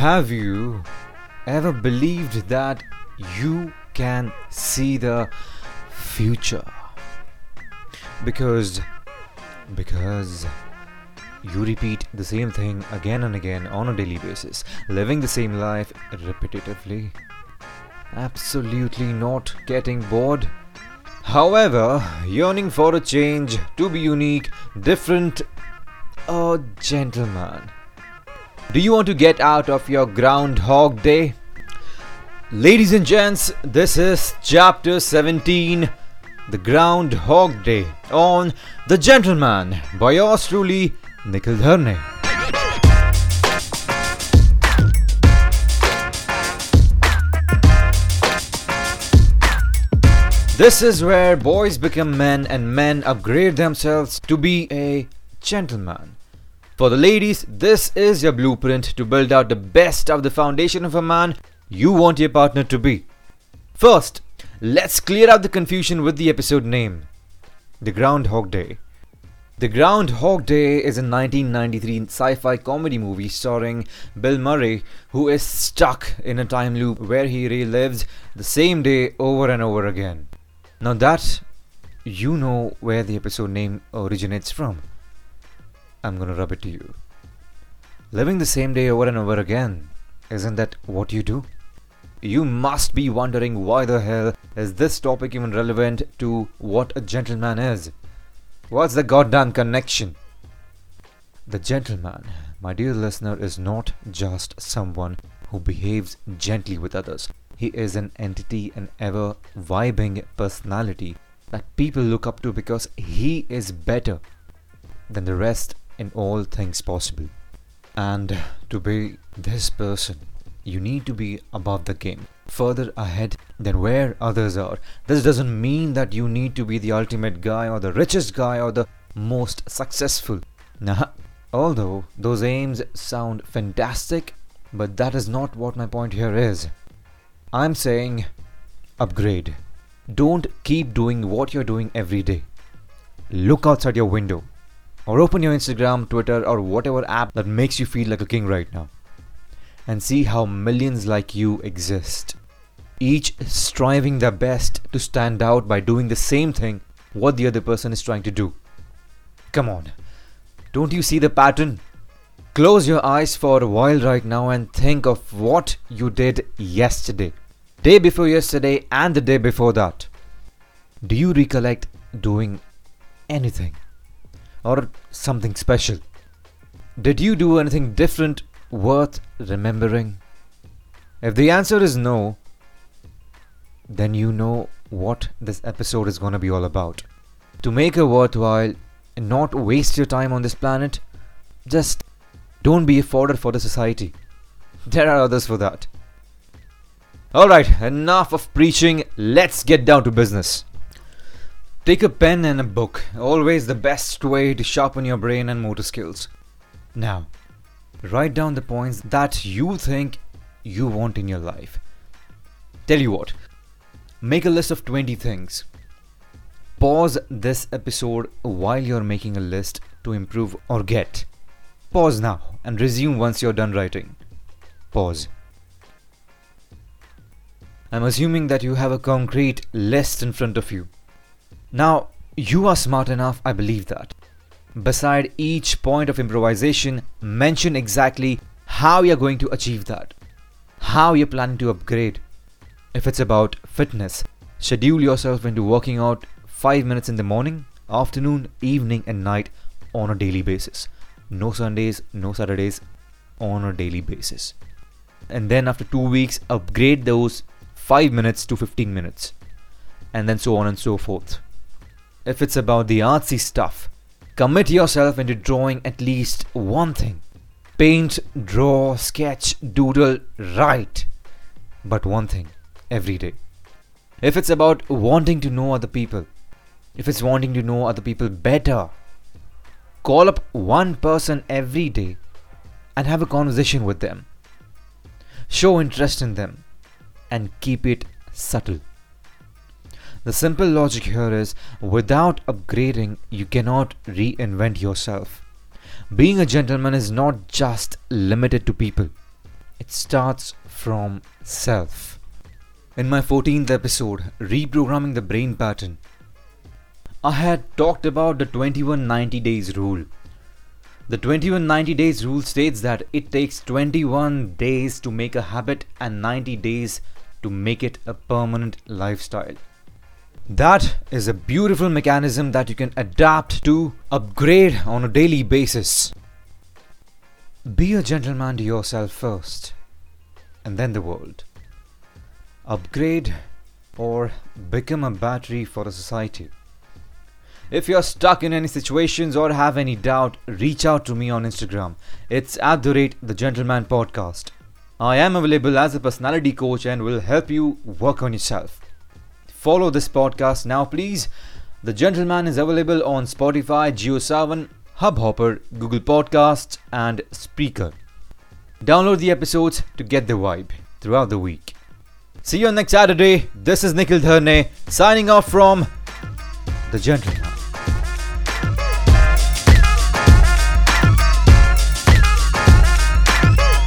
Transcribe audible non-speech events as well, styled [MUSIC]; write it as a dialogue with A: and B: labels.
A: Have you ever believed that you can see the future? Because because you repeat the same thing again and again on a daily basis, living the same life repetitively. Absolutely not getting bored. However, yearning for a change, to be unique, different, a gentleman. Do you want to get out of your Groundhog Day? Ladies and gents, this is chapter 17 The Groundhog Day on The Gentleman by yours truly, Nikhil Dharne. This is where boys become men and men upgrade themselves to be a gentleman. For the ladies, this is your blueprint to build out the best of the foundation of a man you want your partner to be. First, let's clear out the confusion with the episode name The Groundhog Day. The Groundhog Day is a 1993 sci fi comedy movie starring Bill Murray, who is stuck in a time loop where he relives the same day over and over again. Now, that you know where the episode name originates from. I'm gonna rub it to you. Living the same day over and over again, isn't that what you do? You must be wondering why the hell is this topic even relevant to what a gentleman is? What's the goddamn connection? The gentleman, my dear listener, is not just someone who behaves gently with others. He is an entity, an ever vibing personality that people look up to because he is better than the rest in all things possible. And to be this person, you need to be above the game, further ahead than where others are. This doesn't mean that you need to be the ultimate guy or the richest guy or the most successful. Nah, although those aims sound fantastic, but that is not what my point here is. I'm saying upgrade. Don't keep doing what you're doing every day. Look outside your window or open your Instagram, Twitter, or whatever app that makes you feel like a king right now and see how millions like you exist. Each striving their best to stand out by doing the same thing what the other person is trying to do. Come on, don't you see the pattern? Close your eyes for a while right now and think of what you did yesterday, day before yesterday, and the day before that. Do you recollect doing anything or something special? Did you do anything different worth remembering? If the answer is no, then you know what this episode is going to be all about. To make it worthwhile and not waste your time on this planet, just don't be a fodder for the society. [LAUGHS] There are others for that. Alright, enough of preaching, let's get down to business. Take a pen and a book, always the best way to sharpen your brain and motor skills. Now, write down the points that you think you want in your life. Tell you what, make a list of 20 things. Pause this episode while you're making a list to improve or get. Pause now and resume once you're done writing. Pause. I'm assuming that you have a concrete list in front of you. Now, you are smart enough, I believe that. Beside each point of improvisation, mention exactly how you're going to achieve that, how you're planning to upgrade. If it's about fitness, schedule yourself into working out 5 minutes in the morning, afternoon, evening, and night on a daily basis. No Sundays, no Saturdays, on a daily basis. And then after 2 weeks, upgrade those 5 minutes to 15 minutes. And then so on and so forth. If it's about the artsy stuff, commit yourself into drawing at least one thing. Paint, draw, sketch, doodle, write. But one thing every day. If it's about wanting to know other people, if it's wanting to know other people better, call up one person every day and have a conversation with them. Show interest in them and keep it subtle. The simple logic here is without upgrading, you cannot reinvent yourself. Being a gentleman is not just limited to people, it starts from self. In my 14th episode, Reprogramming the Brain Pattern, I had talked about the 21 90 days rule. The 21 90 days rule states that it takes 21 days to make a habit and 90 days to make it a permanent lifestyle. That is a beautiful mechanism that you can adapt to upgrade on a daily basis. Be a gentleman to yourself first, and then the world. Upgrade or become a battery for a society. If you're stuck in any situations or have any doubt, reach out to me on Instagram. It's at the rate the gentleman podcast. I am available as a personality coach and will help you work on yourself. Follow this podcast now, please. The Gentleman is available on Spotify, JioSaavn, Hubhopper, Google Podcasts, and Spreaker. Download the episodes to get the vibe throughout the week. See you on next Saturday. This is Nikhil Dharne signing off from The Gentleman.